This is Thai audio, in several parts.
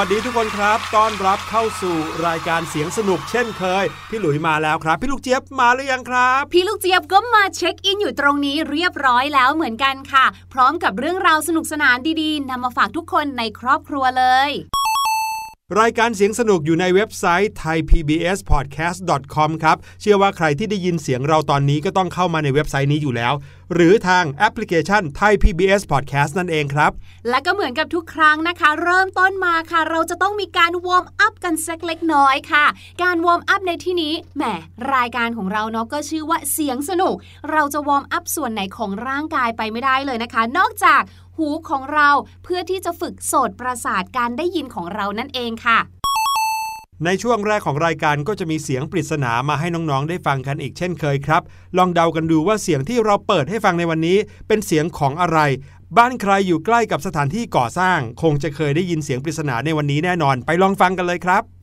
วัสดีทุกคนครับ ต้อนรับเข้าสู่รายการเสียงสนุกเช่นเคย พี่หลุยมาแล้วครับ พี่ลูกเจี๊ยบมาหรือยังครับ พี่ลูกเจี๊ยบก็มาเช็คอินอยู่ตรงนี้เรียบร้อยแล้วเหมือนกันค่ะ พร้อมกับเรื่องราวสนุกสนานดีๆนำมาฝากทุกคนในครอบครัวเลย รายการเสียงสนุกอยู่ในเว็บไซต์ thaipbspodcast.com ครับ เชื่อว่าใครที่ได้ยินเสียงเราตอนนี้ก็ต้องเข้ามาในเว็บไซต์นี้อยู่แล้ว หรือทางแอปพลิเคชัน Thai PBS Podcast นั่นเองครับ และก็เหมือนกับทุกครั้งนะคะ เริ่มต้นมาค่ะ เราจะต้องมีการ warm up กันสักเล็กน้อยค่ะ การ warm up ในที่นี้แหมรายการของเราเนาะก็ชื่อว่าเสียงสนุก เราจะ warm up ส่วนไหนของร่างกายไปไม่ได้เลยนะคะ นอกจาก หูของเราเพื่อที่จะฝึกโสตประสาทการได้ยินของเรานั่นเองค่ะ ในช่วงแรกของรายการก็จะมีเสียงปริศนามาให้น้องๆ ได้ฟังกันอีกเช่นเคยครับ ลองเดากันดูว่าเสียงที่เราเปิดให้ฟังในวันนี้ เป็นเสียงของอะไร บ้านใครอยู่ใกล้กับสถานที่ก่อสร้าง คงจะเคยได้ยินเสียงปริศนาในวันนี้แน่นอน ไปลองฟังกันเลยครับ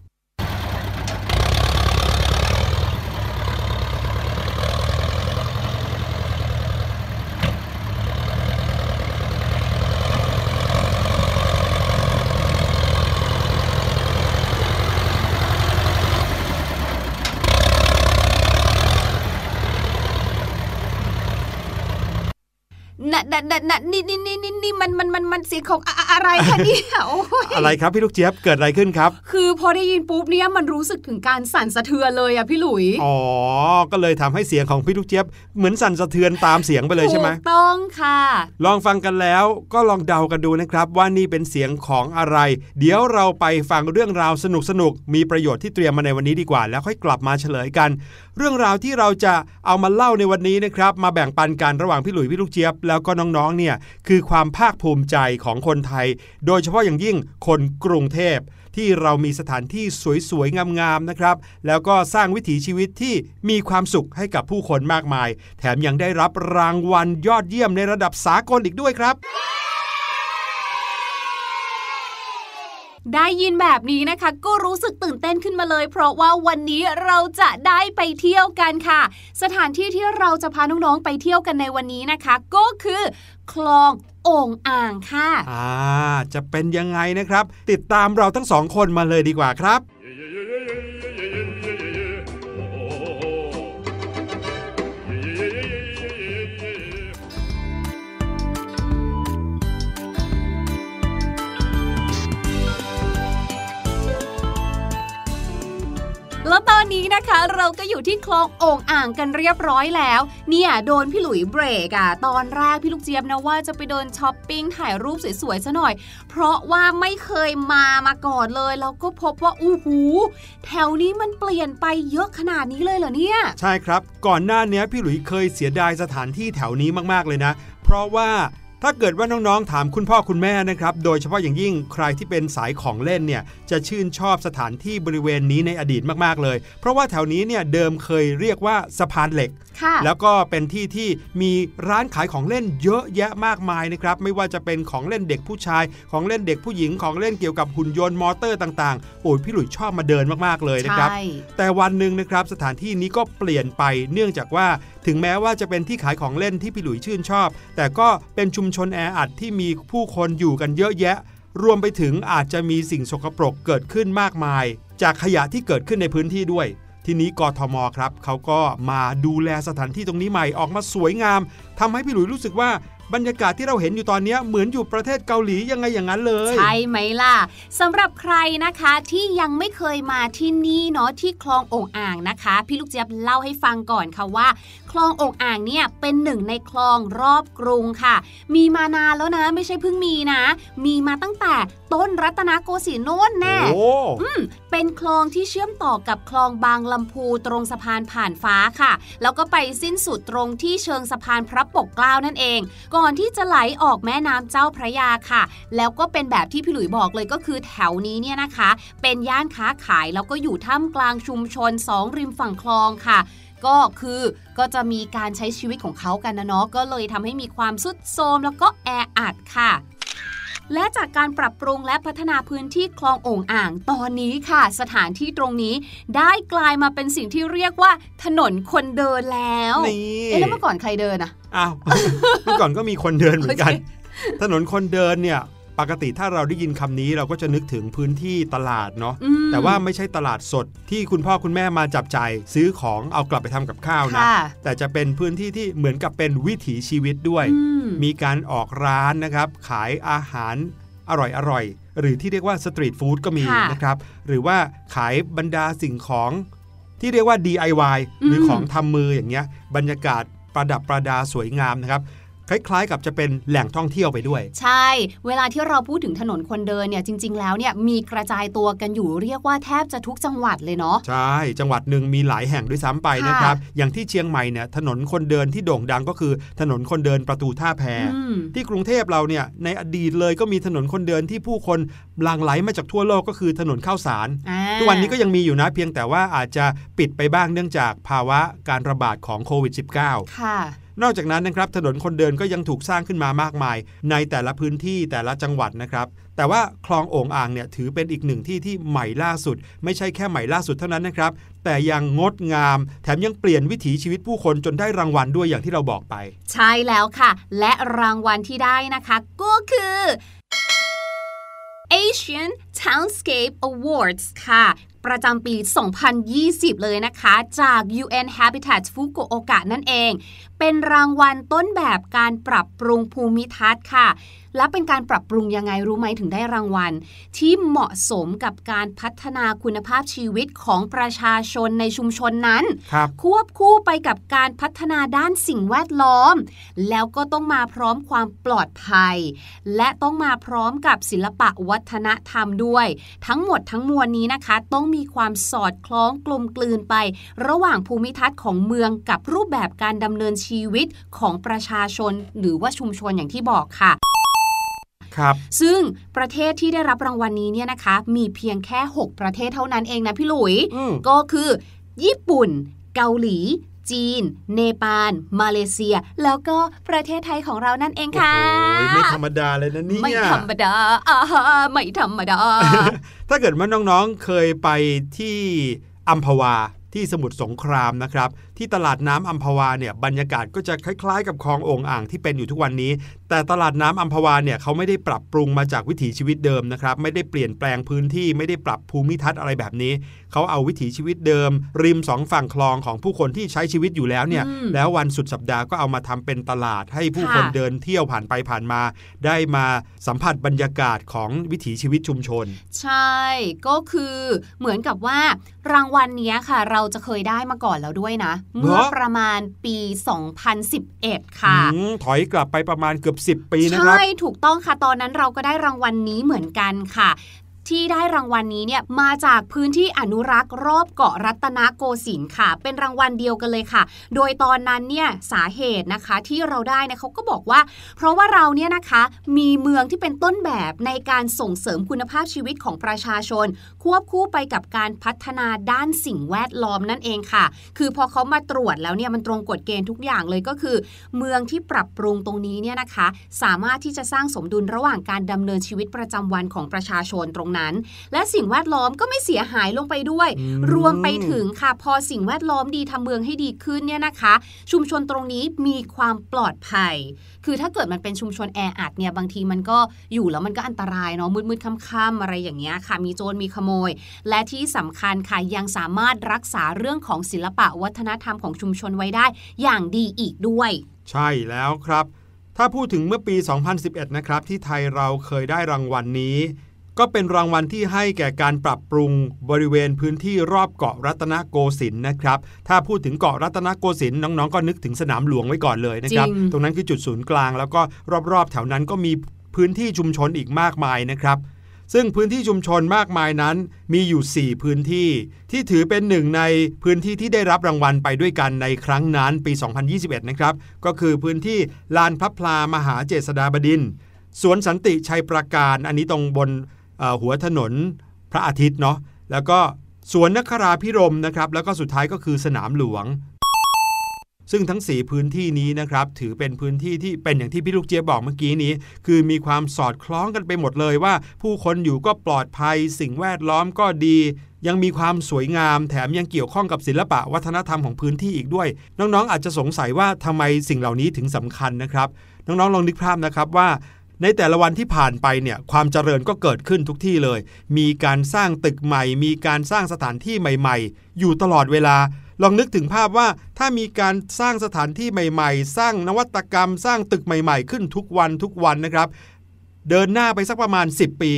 น่ะน่ะน่ะน่ะนี่นี่นี่นี่นี่มันมันมันมันเสียงของอะอะอะไรคะเนี่ยโอ้ยอะไรครับพี่ลูกเจี๊ยบเกิดอะไรขึ้นครับ คือพอได้ยินปุ๊บเนี่ยมันรู้สึกถึงการสั่นสะเทือนเลยอะพี่หลุยอ๋อก็เลยทำให้เสียงของพี่ลูกเจี๊ยบเหมือนสั่นสะเทือนตามเสียงไปเลยใช่ไหมถูกต้องค่ะ ลองฟังกันแล้วก็ลองเดากันดูนะครับ ว่านี่เป็นเสียงของอะไร เดี๋ยวเราไปฟังเรื่องราวสนุกๆมีประโยชน์ที่เตรียมมาในวันนี้ดีกว่า แล้วค่อยกลับมาเฉลยกัน เรื่องราวที่เราจะเอามาเล่าในวันนี้นะครับ มาแบ่งปันกันระหว่างพี่หลุยพี่ลูกเจี๊ยบแล้วก็น้องๆเนี่ยคือความภาคภูมิใจของคนไทย โดยเฉพาะอย่างยิ่งคนกรุงเทพที่เรามีสถานที่สวยๆ งามๆ นะครับ แล้วก็สร้างวิถีชีวิตที่มีความสุขให้กับผู้คนมากมาย แถมยังได้รับรางวัลยอดเยี่ยมในระดับสากลอีกด้วยครับ ได้ยินแบบนี้นะคะ ก็รู้สึกตื่นเต้นขึ้นมาเลย เพราะว่าวันนี้เราจะได้ไปเที่ยวกันค่ะ สถานที่ที่เราจะพาน้องๆไปเที่ยวกันในวันนี้นะคะ ก็คือคลองโอ่งอ่างค่ะอ่าจะเป็นยังไงนะครับ ติดตามเราทั้งสองคนมาเลยดีกว่าครับ แล้วตอนนี้นะคะเราก็อยู่ที่คลองโอ่งอ่างกันเรียบร้อยแล้ว เนี่ยโดนพี่หลุยเบรกอะตอนแรกพี่ลูกเจี๊ยบนะว่าจะไปเดินช้อปปิ้งถ่ายรูปสวยๆซะหน่อย เพราะว่าไม่เคยมามาก่อนเลยแล้วก็พบว่าอู้หูแถวนี้มันเปลี่ยนไปเยอะขนาดนี้เลยเหรอเนี่ย ใช่ครับ ก่อนหน้านี้พี่หลุยเคยเสียดายสถานที่แถวนี้มากๆเลยนะ เพราะว่า ถ้าเกิดว่าน้องๆ ถามคุณพ่อคุณแม่นะครับ โดยเฉพาะอย่างยิ่งใครที่เป็นสายของเล่นเนี่ย จะชื่นชอบสถานที่บริเวณนี้ในอดีตมากๆเลย เพราะว่าแถวนี้เนี่ยเดิมเคยเรียกว่าสะพานเหล็กค่ะแล้วก็เป็นที่ที่มีร้านขายของเล่นเยอะแยะมากมายนะครับ ไม่ว่าจะเป็นของเล่นเด็กผู้ชาย ของเล่นเด็กผู้หญิง ของเล่นเกี่ยวกับหุ่นยนต์มอเตอร์ต่างๆ โอ้ยพี่หลุยชอบมาเดินมากๆเลยนะครับใช่แต่วันหนึ่งนะครับสถานที่นี้ก็เปลี่ยนไป เนื่องจากว่าถึงแม้ว่าจะเป็นที่ขายของเล่นที่พี่หลุยชื่นชอบ แต่ก็เป็นชุมชนแออัดที่มีผู้คนอยู่กันเยอะแยะ รวมไปถึงอาจจะมีสิ่งสกปรกเกิดขึ้นมากมาย จากขยะที่เกิดขึ้นในพื้นที่ด้วย ทีนี้กทมครับเขาก็มาดูแลสถานที่ตรงนี้ใหม่ออกมาสวยงามทำให้พี่หลุยรู้สึกว่าบรรยากาศที่เราเห็นอยู่ตอนนี้เหมือนอยู่ประเทศเกาหลียังไงอย่างนั้นเลย ใช่ไหมล่ะสำหรับใครนะคะที่ยังไม่เคยมาที่นี่เนาะที่คลององอ่างนะคะ พี่ลูกเจี๊ยบเล่าให้ฟังก่อนค่ะว่า คลองโอ่งอ่างเนี่ยเป็นหนึ่งในคลองรอบกรุงค่ะ มีมานานแล้วนะ ไม่ใช่เพิ่งมีนะ มีมาตั้งแต่ต้นรัตนโกสินทร์โน่นแน่โอ้เป็นคลองที่เชื่อมต่อกับคลองบางลำพูตรงสะพานผ่านฟ้าค่ะ แล้วก็ไปสิ้นสุดตรงที่เชิงสะพานพระปกเกล้านั่นเอง ก่อนที่จะไหลออกแม่น้ำเจ้าพระยาค่ะ แล้วก็เป็นแบบที่พี่หลุยบอกเลยก็คือแถวนี้เนี่ยนะคะ เป็นย่านค้าขายแล้วก็อยู่ท่ามกลางชุมชนสองริมฝั่งคลองค่ะ ก็คือก็จะมีการใช้ชีวิตของเขากันนะเนาะก็เลยทำให้มีความสุดโทรมแล้วก็แออัดค่ะและจากการปรับปรุงและพัฒนาพื้นที่คลองโอ่งอ่างตอนนี้ค่ะ สถานที่ตรงนี้ได้กลายมาเป็นสิ่งที่เรียกว่าถนนคนเดินแล้วนี่เอ๊ะแล้วเมื่อก่อนใครเดินอะอ้าวเมื่อก่อนก็มีคนเดินเหมือนกันโอเคถนนคนเดินเนี่ย ปกติถ้าเราได้ยินคำนี้เราก็จะนึกถึงพื้นที่ตลาดเนาะอืมแต่ว่าไม่ใช่ตลาดสดที่คุณพ่อคุณแม่มาจับจ่ายซื้อของเอากลับไปทำกับข้าวนะค่ะแต่จะเป็นพื้นที่ที่เหมือนกับเป็นวิถีชีวิตด้วยอืมมีการออกร้านนะครับ ขายอาหารอร่อยๆหรือที่เรียกว่าสตรีทฟู้ดก็มีค่ะนะครับ หรือว่าขายบรรดาสิ่งของที่เรียกว่า DIY หรือมของทำมืออย่างเงี้ยบรรยากาศประดับประดาสวยงามนะครับ คล้ายๆ กับจะเป็นแหล่งท่องเที่ยวไปด้วย ใช่ เวลาที่เราพูดถึงถนนคนเดินเนี่ยจริง ๆ แล้วเนี่ยมีกระจายตัวกันอยู่เรียกว่าแทบจะทุกจังหวัดเลยเนาะใช่ จังหวัดหนึ่งมีหลายแห่งด้วยซ้ำไปค่ะนะครับอย่างที่เชียงใหม่เนี่ยถนนคนเดินที่โด่งดังก็คือถนนคนเดินประตูท่าแพอืมที่กรุงเทพเราเนี่ยในอดีตเลยก็มีถนนคนเดินที่ผู้คนหลั่งไหลมาจากทั่วโลกก็คือถนนข้าวสารอ่าทุกวันนี้ก็ยังมีอยู่นะเพียงแต่ว่าอาจจะปิดไปบ้างเนื่องจากภาวะการระบาดของโควิด -19 ค่ะ นอกจากนั้นนะครับถนนคนเดินก็ยังถูกสร้างขึ้นมามากมาย ในแต่ละพื้นที่แต่ละจังหวัดนะครับ แต่ว่าคลองโอ่งอ่างเนี่ยถือเป็นอีกหนึ่งที่ที่ใหม่ล่าสุด ไม่ใช่แค่ใหม่ล่าสุดเท่านั้นนะครับ แต่ยังงดงาม แถมยังเปลี่ยนวิถีชีวิตผู้คนจนได้รางวัลด้วยอย่างที่เราบอกไป ใช่แล้วค่ะ และรางวัลที่ได้นะคะก็คือ Asian Townscape Awards ค่ะ ประจำปี 2020 เลยนะคะ จาก UN Habitat Fukuoka นั่นเอง เป็นรางวัลต้นแบบการปรับปรุงภูมิทัศน์ค่ะ และเป็นการปรับปรุงยังไงรู้ไหมถึงได้รางวัล ที่เหมาะสมกับการพัฒนาคุณภาพชีวิตของประชาชนในชุมชนนั้นครับควบคู่ไปกับการพัฒนาด้านสิ่งแวดล้อม แล้วก็ต้องมาพร้อมความปลอดภัย และต้องมาพร้อมกับศิลปะวัฒนธรรมด้วย ทั้งหมดทั้งมวลนี้นะคะต้องมีความสอดคล้องกลมกลืนไป ระหว่างภูมิทัศน์ของเมืองกับรูปแบบการดำเนินชีวิตของประชาชน หรือว่าชุมชนอย่างที่บอกค่ะครับซึ่งประเทศที่ได้รับรางวัลนี้เนี่ยนะคะ มีเพียงแค่ 6 ประเทศเท่านั้นเองนะพี่หลุยอืมก็คือ ญี่ปุ่น เกาหลี จีน เนปาล มาเลเซีย แล้วก็ประเทศไทยของเรานั่นเองค่ะโอ้ยไม่ธรรมดาเลยนะเนี่ยไม่ธรรมดาอ่าฮะไม่ธรรมดา ถ้าเกิดว่าน้องๆเคยไปที่อัมพวาที่สมุทรสงครามนะครับที่ตลาดน้ำอัมพวาเนี่ยบรรยากาศก็จะคล้ายๆ กับคลองโองอ่างที่เป็นอยู่ทุกวันนี้ แต่ตลาดน้ำอัมพวาเนี่ยเขาไม่ได้ปรับปรุงมาจากวิถีชีวิตเดิมนะครับไม่ได้เปลี่ยนแปลงพื้นที่ไม่ได้ปรับภูมิทัศน์อะไรแบบนี้ เขาเอาวิถีชีวิตเดิม ริมสองฝั่งคลองของผู้คนที่ใช้ชีวิตอยู่แล้วเนี่ยอืมแล้ววันสุดสัปดาห์ก็เอามาทำเป็นตลาดให้ผู้คนค่ะเดินเที่ยวผ่านไปผ่านมา ได้มาสัมผัสบรรยากาศของวิถีชีวิตชุมชน ใช่ก็คือเหมือนกับว่ารางวัลเนี้ยค่ะ เราจะเคยได้มาก่อนแล้วด้วยนะเมื่อประมาณปี 2011 ค่ะอืมถอยกลับไปประมาณเกือบ 10 ปีนะครับ ใช่ ถูกต้องค่ะ ตอนนั้นเราก็ได้รางวัลนี้เหมือนกันค่ะ ที่ได้รางวัลนี้เนี่ยมาจากพื้นที่อนุรักษ์รอบเกาะรัตนโกสินทร์ค่ะ เป็นรางวัลเดียวกันเลยค่ะ โดยตอนนั้นเนี่ยสาเหตุนะคะที่เราได้เนี่ยเขาก็บอกว่า เพราะว่าเราเนี่ยนะคะมีเมืองที่เป็นต้นแบบในการส่งเสริมคุณภาพชีวิตของประชาชน ควบคู่ไปกับการพัฒนาด้านสิ่งแวดล้อมนั่นเองค่ะ คือพอเขามาตรวจแล้วเนี่ยมันตรงกฎเกณฑ์ทุกอย่างเลยก็คือ เมืองที่ปรับปรุงตรงนี้เนี่ยนะคะ สามารถที่จะสร้างสมดุลระหว่างการดำเนินชีวิตประจำวันของประชาชนตรงนั้น และสิ่งแวดล้อมก็ไม่เสียหายลงไปด้วยอืมรวมไปถึงค่ะ พอสิ่งแวดล้อมดีทำเมืองให้ดีขึ้นเนี่ยนะคะ ชุมชนตรงนี้มีความปลอดภัย คือถ้าเกิดมันเป็นชุมชนแออัดเนี่ยบางทีมันก็อยู่แล้วมันก็อันตรายเนาะมืดๆค่ำๆอะไรอย่างเงี้ยค่ะ มีโจรมีขโมย และที่สำคัญค่ะยังสามารถรักษาเรื่องของศิลปะวัฒนธรรมของชุมชนไว้ได้ อย่างดีอีกด้วย ใช่แล้วครับถ้าพูดถึงเมื่อปี 2011 นะครับ ที่ไทยเราเคยได้รางวัลนี้ ก็เป็นรางวัลที่ให้แก่การปรับปรุงบริเวณพื้นที่รอบเกาะรัตนโกสินทร์นะครับ ถ้าพูดถึงเกาะรัตนโกสินทร์น้องๆ ก็นึกถึงสนามหลวงไว้ก่อนเลยนะครับจริงตรงนั้นคือจุดศูนย์กลาง แล้วก็รอบๆ แถวนั้นก็มีพื้นที่ชุมชนอีกมากมายนะครับ ซึ่งพื้นที่ชุมชนมากมายนั้นมีอยู่ 4 พื้นที่ ที่ถือเป็นหนึ่งในพื้นที่ที่ได้รับรางวัลไปด้วยกันในครั้งนั้นปี 2021 นะครับ ก็คือพื้นที่ลานพระพลามหาเจษฎาบดินทร์สวนสันติชัยประการ อันนี้ตรงบนเอ่อ หัวถนนพระอาทิตย์เนาะแล้วก็สวนนคราพิรมนะครับ แล้วก็สุดท้ายก็คือสนามหลวง ซึ่งทั้ง 4 พื้นที่นี้นะครับ ถือเป็นพื้นที่ที่เป็นอย่างที่พี่ลูกเจี๊ยบบอกเมื่อกี้นี้ คือมีความสอดคล้องกันไปหมดเลยว่า ผู้คนอยู่ก็ปลอดภัย สิ่งแวดล้อมก็ดี ยังมีความสวยงาม แถมยังเกี่ยวข้องกับศิลปะวัฒนธรรมของพื้นที่อีกด้วย น้องๆอาจจะสงสัยว่าทำไมสิ่งเหล่านี้ถึงสำคัญนะครับ น้องๆลองนึกภาพนะครับว่า ในแต่ละวันที่ผ่านไปเนี่ยความเจริญก็เกิดขึ้นทุกที่เลย มีการสร้างตึกใหม่ มีการสร้างสถานที่ใหม่ ๆ อยู่ตลอดเวลา ลองนึกถึงภาพว่าถ้ามีการสร้างสถานที่ใหม่ ๆ สร้างนวัตกรรม สร้างตึกใหม่ ๆ ขึ้นทุกวันทุกวันนะครับ เดินหน้าไปสักประมาณ 10 ปี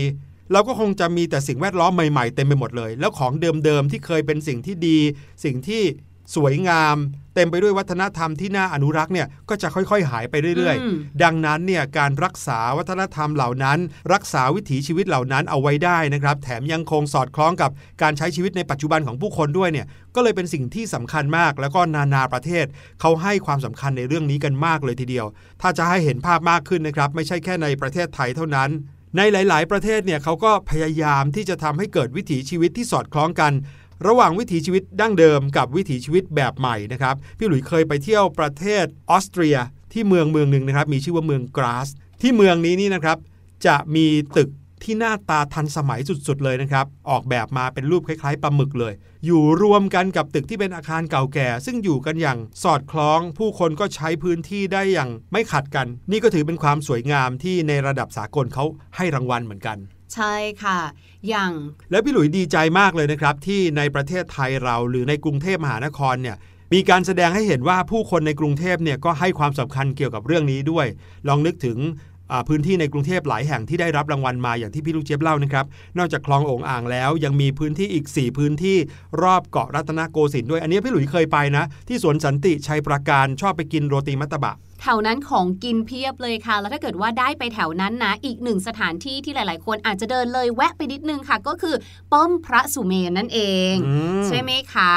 เราก็คงจะมีแต่สิ่งแวดล้อมใหม่ๆเต็มไปหมดเลย แล้วของเดิมๆที่เคยเป็นสิ่งที่ดี สิ่งที่ สวยงาม เต็มไปด้วยวัฒนธรรมที่น่าอนุรักษ์เนี่ยก็จะค่อยๆ หายไปเรื่อยอืมๆดังนั้นเนี่ยการรักษาวัฒนธรรมเหล่านั้น รักษาวิถีชีวิตเหล่านั้นเอาไว้ได้นะครับ แถมยังคงสอดคล้องกับการใช้ชีวิตในปัจจุบันของผู้คนด้วยเนี่ยก็เลยเป็นสิ่งที่สำคัญมาก แล้วก็นานาประเทศเขาให้ความสำคัญในเรื่องนี้กันมากเลยทีเดียว ถ้าจะให้เห็นภาพมากขึ้นนะครับ ไม่ใช่แค่ในประเทศไทยเท่านั้นในหลาย ๆ ประเทศเนี่ยเขาก็พยายามที่จะทำให้เกิดวิถีชีวิตที่สอดคล้องกัน ระหว่างวิถีชีวิตดั้งเดิมกับวิถีชีวิตแบบใหม่นะครับพี่หลุยเคยไปเที่ยวประเทศออสเตรียที่เมืองเมืองหนึ่งนะครับมีชื่อว่าเมืองกราส ที่เมืองนี้นี่นะครับจะมีตึกที่หน้าตาทันสมัยสุดๆเลยนะครับ ออกแบบมาเป็นรูปคล้ายๆปลาหมึกเลย อยู่รวมกันกับตึกที่เป็นอาคารเก่าแก่ ซึ่งอยู่กันอย่างสอดคล้อง ผู้คนก็ใช้พื้นที่ได้อย่างไม่ขัดกัน นี่ก็ถือเป็นความสวยงามที่ในระดับสากลเขาให้รางวัลเหมือนกัน ใช่ค่ะ อย่าง และพี่หลุยดีใจมากเลยนะครับ ที่ในประเทศไทยเราหรือในกรุงเทพมหานครเนี่ยมีการแสดงให้เห็นว่าผู้คนในกรุงเทพเนี่ยก็ให้ความสำคัญเกี่ยวกับเรื่องนี้ด้วย ลองนึกถึงพื้นที่ในกรุงเทพหลายแห่งที่ได้รับรางวัลมาอย่างที่พี่ลูกเจี๊ยบเล่านะครับ นอกจากคลองโองอ่างแล้วยังมีพื้นที่อีก 4 พื้นที่รอบเกาะรัตนโกสินทร์ด้วย อันนี้พี่หลุยเคยไปนะ ที่สวนสันติชัยปราการชอบไปกินโรตีมัตตบะ แถวนั้นของกินเพียบเลยค่ะ แล้วถ้าเกิดว่าได้ไปแถวนั้นนะ อีกหนึ่งสถานที่ที่หลาย ๆ คนอาจจะเดินเลยแวะไปนิดนึงค่ะ ก็คือป้อมพระสุเมนนั่นเองอืมใช่ไหมคะ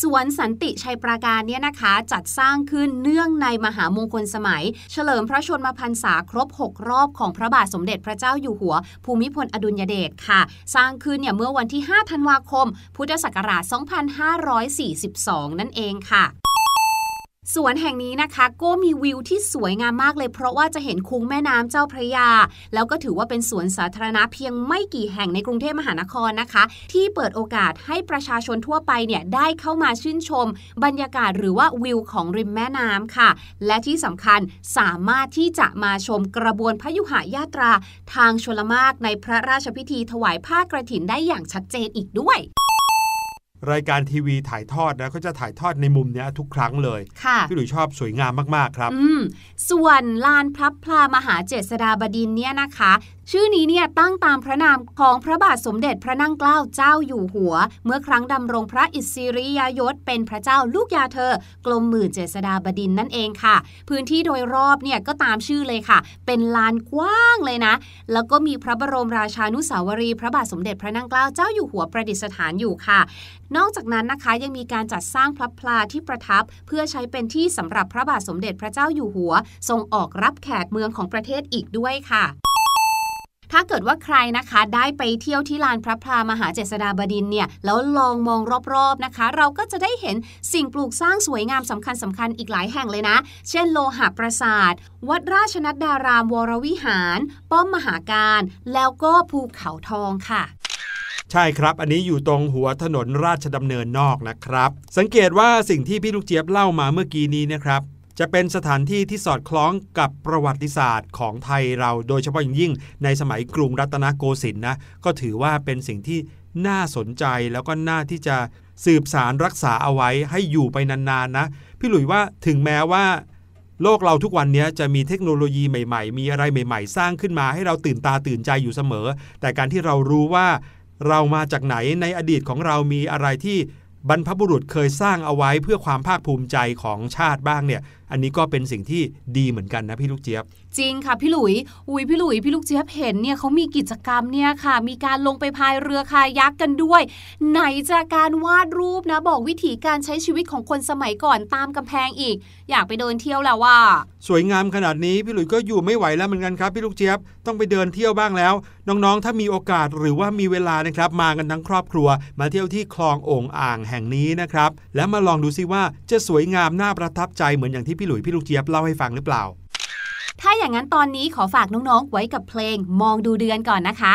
สวนสันติชัยปราการเนี่ยนะคะ จัดสร้างขึ้นเนื่องในมหามงคลสมัย เฉลิมพระชนมพรรษาครบ 6 รอบของพระบาทสมเด็จพระเจ้าอยู่หัว ภูมิพลอดุลยเดชค่ะ สร้างขึ้นเนี่ยเมื่อวันที่ 5 ธันวาคม พุทธศักราช 2542 นั่นเองค่ะ สวนแห่งนี้นะคะก็มีวิวที่สวยงามมากเลย เพราะว่าจะเห็นคุ้งแม่น้ำเจ้าพระยา แล้วก็ถือว่าเป็นสวนสาธารณะเพียงไม่กี่แห่งในกรุงเทพมหานครนะคะ ที่เปิดโอกาสให้ประชาชนทั่วไปเนี่ยได้เข้ามาชื่นชม บรรยากาศหรือว่าวิวของริมแม่น้ำค่ะ และที่สำคัญสามารถที่จะมาชมกระบวนพยุหายาตรา ทางชลมากในพระราชพิธีถวายผ้ากระถินได้อย่างชัดเจนอีกด้วย รายการทีวีถ่ายทอดนะก็จะถ่ายทอดในมุมเนี้ยทุกครั้งเลยค่ะพี่หลุยชอบสวยงามมากๆครับ อืมส่วนลานพระพลามหาเจษฎาบดินทร์เนี่ยนะคะ ชื่อนี้เนี่ยตั้งตามพระนามของพระบาทสมเด็จพระนั่งเกล้าเจ้าอยู่หัว เมื่อครั้งดำรงพระอิสริยยศ เป็นพระเจ้าลูกยาเธอ กลมหมื่นเจษฎาบดินนั่นเองค่ะ พื้นที่โดยรอบเนี่ยก็ตามชื่อเลยค่ะ เป็นลานกว้างเลยนะ แล้วก็มีพระบรมราชานุสาวรีย์พระบาทสมเด็จพระนั่งเกล้าเจ้าอยู่หัวประดิษฐานอยู่ค่ะ นอกจากนั้นนะคะยังมีการจัดสร้างพระพลาที่ประทับ เพื่อใช้เป็นที่สำหรับพระบาทสมเด็จพระเจ้าอยู่หัว ทรงออกรับแขกเมืองของประเทศอีกด้วยค่ะ ถ้าเกิดว่าใครนะคะได้ไปเที่ยวที่ลานพระพลามหาเจษฎาบดินเนี่ยแล้วลองมองรอบๆนะคะ เราก็จะได้เห็นสิ่งปลูกสร้างสวยงามสำคัญสำคัญๆอีกหลายแห่งเลยนะ เช่นโลหะปราสาท วัดราชนัดดารามวรวิหาร ป้อมมหาการ แล้วก็ภูเขาทองค่ะใช่ครับ อันนี้อยู่ตรงหัวถนนราชดำเนินนอกนะครับ สังเกตว่าสิ่งที่พี่ลูกเจี๊ยบเล่ามาเมื่อกี้นี้นะครับ จะเป็นสถานที่ที่สอดคล้องกับประวัติศาสตร์ของไทยเราโดยเฉพาะอย่างยิ่งในสมัยกรุงรัตนโกสินทร์นะก็ถือว่าเป็นสิ่งที่น่าสนใจแล้วก็น่าที่จะสืบสารรักษาเอาไว้ให้อยู่ไปนานๆนะ พี่หลุยว่าถึงแม้ว่า โลกเราทุกวันนี้จะมีเทคโนโลยีใหม่ๆ มีอะไรใหม่ๆ สร้างขึ้นมาให้เราตื่นตาตื่นใจอยู่เสมอ แต่การที่เรารู้ว่าเรามาจากไหนในอดีตของเรามีอะไรที่บรรพบุรุษเคยสร้างเอาไว้เพื่อความภาคภูมิใจของชาติบ้างเนี่ย อันนี้ก็เป็นสิ่งที่ดีเหมือนกันนะพี่ลูกเจี๊ยบ จริงค่ะพี่หลุย อุ้ยพี่หลุยพี่ลูกเจี๊ยบเห็นเนี่ยเขามีกิจกรรมเนี่ยค่ะ มีการลงไปพายเรือคายักกันด้วย ไหนจะการวาดรูปนะ บอกวิถีการใช้ชีวิตของคนสมัยก่อนตามกำแพงอีก อยากไปเดินเที่ยวแล้วว่า สวยงามขนาดนี้พี่หลุยส์ก็อยู่ไม่ไหวแล้วเหมือนกันครับพี่ลูกเจี๊ยบต้องไปเดินเที่ยวบ้างแล้ว น้องๆ ถ้ามีโอกาสหรือว่ามีเวลานะครับมากันทั้งครอบครัว มาเที่ยวที่คลองโอ่งอ่างแห่งนี้นะครับแล้วมาลองดูซิว่าจะสวยงามน่าประทับใจเหมือนอย่างที่พี่หลุยพี่ลูกเจี๊ยบเล่าให้ฟังหรือเปล่า ถ้าอย่างนั้นตอนนี้ขอฝากน้องๆไว้กับเพลงมองดูเดือนก่อนนะคะ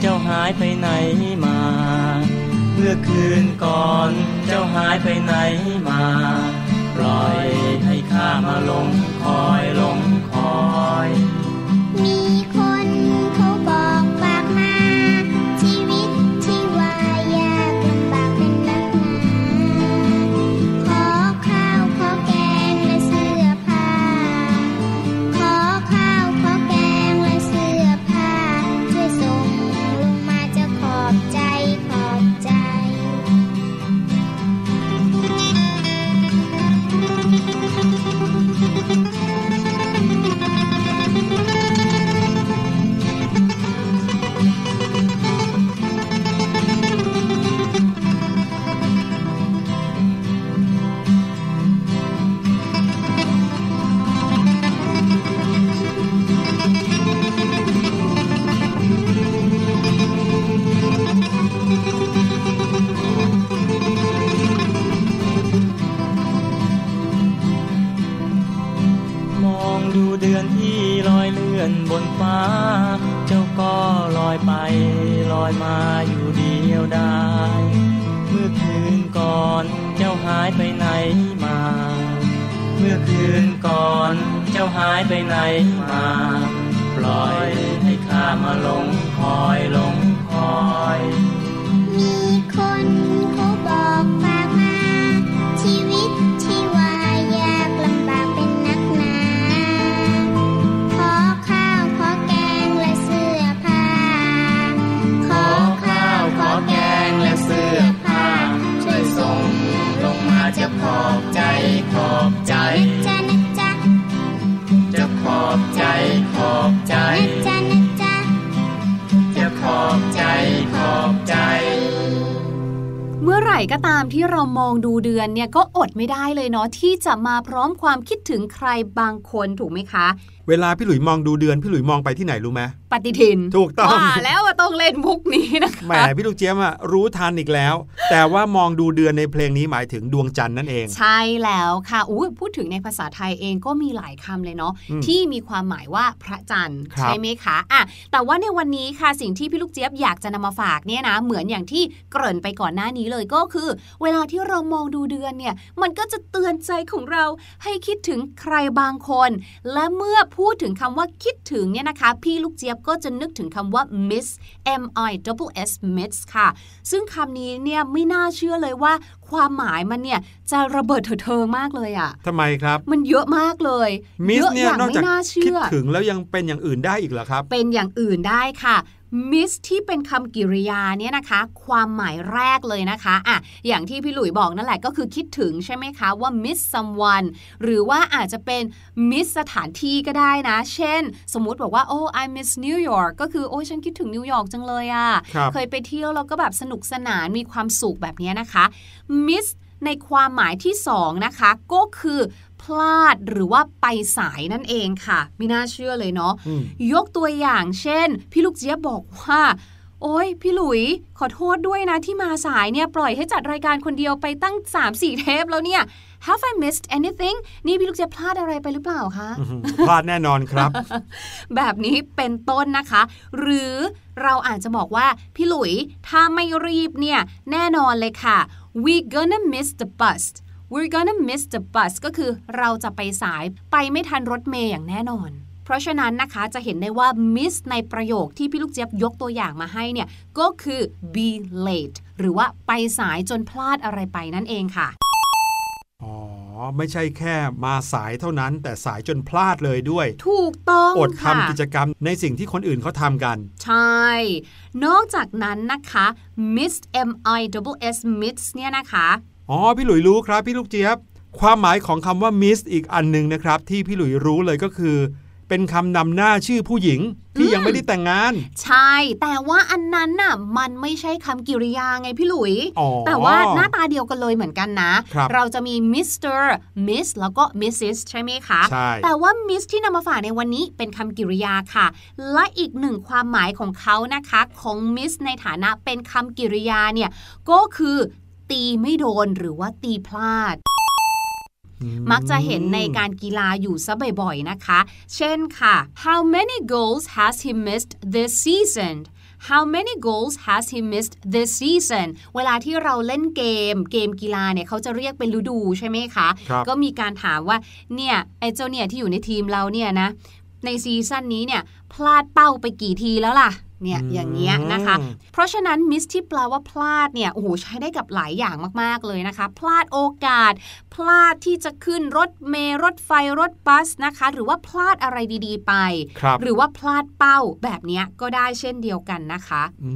เจ้าหายไปไหนมา เมื่อคืนก่อนเจ้าหายไปไหนมา ปล่อยให้ข้ามาลง คืนก่อนเจ้าหายไปไหนมา ปล่อยให้ข้ามาลงคอยลงคอย มีคน อบใจนะจ๊ะนะจ๊ะจะขอบใจขอบใจ เมื่อไหร่ก็ตามที่เรามองดูเดือนเนี่ยก็อดไม่ได้เลยเนาะที่จะมาพร้อมความคิดถึงใครบางคนถูกไหมคะ เวลาพี่หลุยมองดูเดือนพี่หลุยมองไปที่ไหนรู้ไหมปฏิทิน ถูกต้องว่าแล้วว่า ต้องเล่นมุกนี้นะคะแหมพี่ลูกเจี๊ยบอะรู้ทันอีกแล้ว แต่ว่ามองดูเดือนในเพลงนี้หมายถึงดวงจันทร์นั่นเอง ใช่แล้วค่ะอุ้ยพูดถึงในภาษาไทยเองก็มีหลายคำเลยเนาะอืมที่มีความหมายว่าพระจันทร์ครับใช่ไหมคะอะแต่ว่าในวันนี้ค่ะสิ่งที่พี่ลูกเจี๊ยบอยากจะนำมาฝากเนี่ยนะเหมือนอย่างที่เกริ่นไปก่อนหน้านี้เลยก็คือ เวลาที่เรามองดูเดือนเนี่ยมันก็จะเตือนใจของเราให้คิดถึงใครบางคน และเมื่อพูดถึงคำว่าคิดถึงเนี่ยนะคะ พี่ลูกเจี๊ยบก็จะนึกถึงคำว่า miss m i double s miss ค่ะ ซึ่งคำนี้เนี่ยไม่น่าเชื่อเลยว่า ความหมายมันเนี่ยจะระเบิดเถิดเทิงมากเลยอะ่ะทำไมครับ มันเยอะมากเลยมิสเยอะเนี่อยย่างนอกไม่จากน่าคิเชื่ดอถึงแล้วยังเป็นอย่างอื่นได้อีกเหรอครับ เป็นอย่างอื่นได้ค่ะ miss ที่เป็นคำกริยาเนี่ยนะคะ ความหมายแรกเลยนะคะอะอย่างที่พี่หลุยบอกนั่นแหละก็คือคิดถึงใช่ไหมคะว่า miss someone หรือว่าอาจจะเป็น miss สถานที่ก็ได้นะ เช่น สมมุติบอกว่า oh I miss New York ก็คือโอ้ฉันคิดถึงนิวยอร์กจังเลยอะครับเคยไปเที่ยวแล้วก็แบบสนุกสนานมีความสุขแบบนี้นะคะ miss ในความหมายที่สองนะคะ ก็คือ พลาดหรือว่าไปสายนั่นเองค่ะ ไม่น่าเชื่อเลยเนาะอืมยกตัวอย่างเช่น พี่ลูกเจี๊ยบบอกว่าโอ้ยพี่หลุย ขอโทษด้วยนะที่มาสายเนี่ย ปล่อยให้จัดรายการคนเดียวไปตั้ง 3-4 เทปแล้วเนี่ย Have I missed anything นี่พี่ลูกเจี๊ยบพลาดอะไรไปหรือเปล่าคะอื้อหือพลาดแน่นอนครับ แบบนี้เป็นต้นนะคะ หรือเราอาจจะบอกว่า พี่หลุย ถ้าไม่รีบเนี่ย แน่นอนเลยค่ะ we gonna miss the bus we're gonna miss the bus ก็คือเราจะไปสายไปไม่ทันรถเมย์อย่างแน่นอน เพราะฉะนั้นนะคะจะเห็นได้ว่า miss ในประโยคที่พี่ลูกเจี๊ยบยกตัวอย่างมาให้เนี่ย ก็คือ be late หรือว่าไปสายจนพลาดอะไรไปนั่นเองค่ะอ๋อ ไม่ใช่แค่มาสายเท่านั้น แต่สายจนพลาดเลยด้วย ถูกต้องอดค่ะทำกิจกรรมในสิ่งที่คนอื่นเขาทำกัน ใช่ นอกจากนั้นนะคะ miss m i double s miss เนี่ยนะคะ อ๋อพี่หลุยรู้ครับ พี่ลูกเจี๊ยบ ความหมายของคำว่า miss อีกอันหนึ่งนะครับ ที่พี่หลุยรู้เลยก็คือ เป็นคำนำหน้าชื่อผู้หญิงที่ยังไม่ได้แต่งงาน ใช่ แต่ว่าอันนั้นน่ะมันไม่ใช่คำกริยาไงพี่หลุยอ๋อแต่ว่าหน้าตาเดียวกันเลยเหมือนกันนะครับเราจะมี Mr. Miss แล้วก็ Mrs. ใช่ไหมคะใช่แต่ว่า Miss ที่นำมาฝากในวันนี้เป็นคำกริยาค่ะ และอีกหนึ่งความหมายของเขานะคะ ของ Miss ในฐานะเป็นคำกริยาเนี่ยก็คือ ตีไม่โดนหรือว่าตีพลาด มักจะเห็นในการกีฬาอยู่ซะบ่อยๆนะคะ เช่นค่ะ How many goals has he missed this season How many goals has he missed this season เวลาที่เราเล่นเกม เกมกีฬาเนี่ยเขาจะเรียกเป็นฤดูใช่ไหมคะครับก็มีการถามว่า เนี่ย ไอ้เจ้าเนี่ยที่อยู่ในทีมเราเนี่ยนะ ในซีซั่นนี้เนี่ย พลาดเป้าไปกี่ทีแล้วล่ะ เนี่ยอย่างเงี้ยนะคะ เพราะฉะนั้นมิสที่แปลว่าพลาดเนี่ยโอ้โหใช้ได้กับหลายอย่างมากๆเลยนะคะ พลาดโอกาส พลาดที่จะขึ้นรถเมล์รถไฟรถบัสนะคะ หรือว่าพลาดอะไรดีๆไปครับหรือว่าพลาดเป้าแบบเนี้ยก็ได้เช่นเดียวกันนะคะอื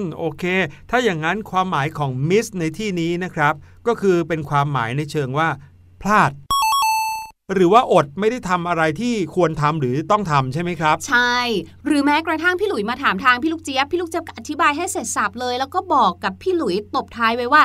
มโอเค ถ้าอย่างนั้นความหมายของ miss ในที่นี้นะครับ ก็คือเป็นความหมายในเชิงว่า พลาด หรือว่าอดไม่ได้ทำอะไรที่ควรทำหรือต้องทำใช่ไหมครับ ใช่ หรือแม้กระทั่งพี่หลุยมาถามทางพี่ลูกเจี๊ยบพี่ลูกเจี๊ยบก็อธิบายให้เสร็จสับเลย แล้วก็บอกกับพี่หลุยตบท้ายไว้ว่า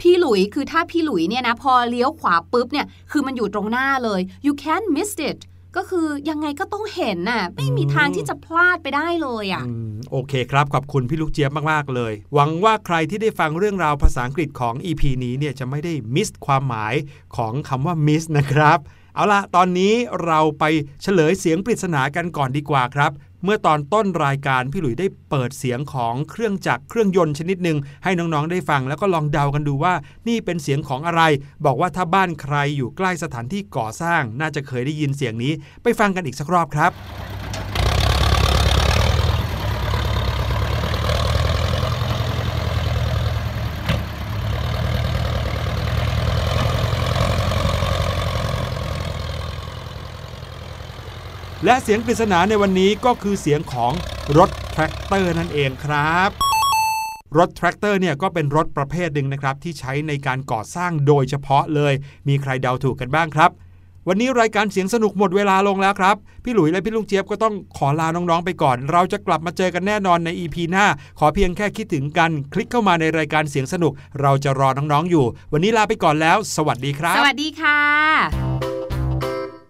พี่หลุยคือถ้าพี่หลุยเนี่ยนะพอเลี้ยวขวาปุ๊บเนี่ยคือมันอยู่ตรงหน้าเลย you can't miss it ก็คือยังไงก็ต้องเห็นน่ะ ไม่มีทางที่จะพลาดไปได้เลยอะอืมโอเคครับ ขอบคุณพี่ลูกเจี๊ยบมาก ๆ เลย หวังว่าใครที่ได้ฟังเรื่องราวภาษาอังกฤษของ EP นี้เนี่ยจะไม่ได้มิสความหมายของคำว่า miss นะครับ เอาล่ะตอนนี้เราไปเฉลยเสียงปริศนากันก่อนดีกว่าครับ เมื่อตอนต้นรายการพี่หลุยได้เปิดเสียงของเครื่องจักรเครื่องยนต์ชนิดหนึ่งให้น้องๆได้ฟังแล้วก็ลองเดากันดูว่า นี่เป็นเสียงของอะไร บอกว่าถ้าบ้านใครอยู่ใกล้สถานที่ก่อสร้าง น่าจะเคยได้ยินเสียงนี้ ไปฟังกันอีกสักรอบครับ และเสียงปริศนาในวันนี้ก็คือเสียงของรถแทรกเตอร์นั่นเองครับรถแทรกเตอร์เนี่ยก็เป็นรถประเภทหนึ่งนะครับ ที่ใช้ในการก่อสร้างโดยเฉพาะเลย มีใครเดาถูกกันบ้างครับ วันนี้รายการเสียงสนุกหมดเวลาลงแล้วครับ พี่หลุยและพี่ลุงเจี๊ยบก็ต้องขอลาน้อง ๆ ไปก่อน เราจะกลับมาเจอกันแน่นอนใน EP หน้า ขอเพียงแค่คิดถึงกัน คลิกเข้ามาในรายการเสียงสนุก เราจะรอน้องๆอยู่ วันนี้ลาไปก่อนแล้ว สวัสดีครับ สวัสดีค่ะ